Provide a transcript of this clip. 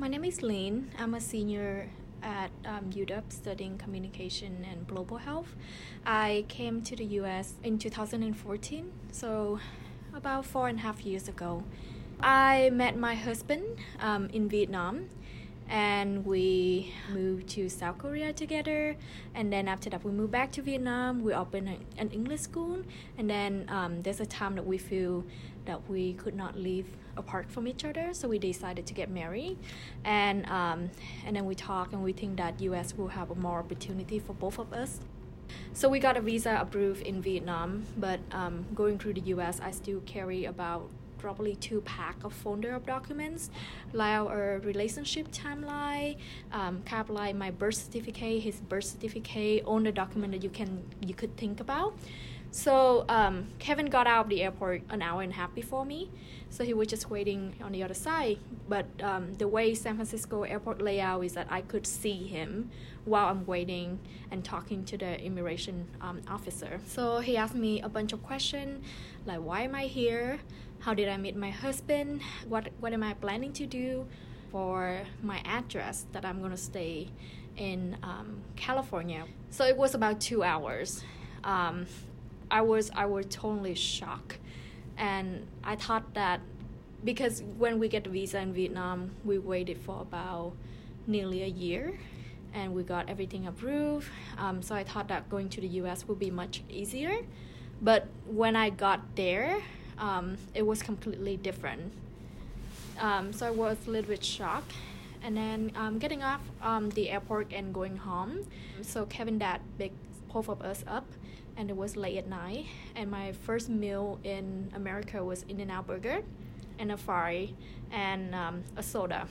My name is Lynn. I'm a senior at um, UW studying communication and global health. I came to the US in 2014, so about four and a half years ago. I met my husband um, in Vietnam and we moved to South Korea together. And then after that, we moved back to Vietnam. We opened an English school, and then um, there's a time that we feel that we could not live apart from each other, so we decided to get married. And um, and then we talk, and we think that U.S. will have more opportunity for both of us. So we got a visa approved in Vietnam, but um, going through the U.S., I still carry about probably two pack of folder of documents, like our relationship timeline, um, kind like my birth certificate, his birth certificate, all the document that you can you could think about. So um, Kevin got out of the airport an hour and a half before me, so he was just waiting on the other side. But um, the way San Francisco airport layout is that I could see him while I'm waiting and talking to the immigration um, officer. So he asked me a bunch of questions, like why am I here? How did I meet my husband? What what am I planning to do for my address that I'm gonna stay in um, California? So it was about two hours. Um, I was I was totally shocked, and I thought that because when we get the visa in Vietnam, we waited for about nearly a year, and we got everything approved. Um, so I thought that going to the U.S. would be much easier, but when I got there, um, it was completely different. Um, so I was a little bit shocked. And then um, getting off um, the airport and going home. So Kevin dad picked both of us up and it was late at night. And my first meal in America was In-N-Out Burger and a fry and um, a soda.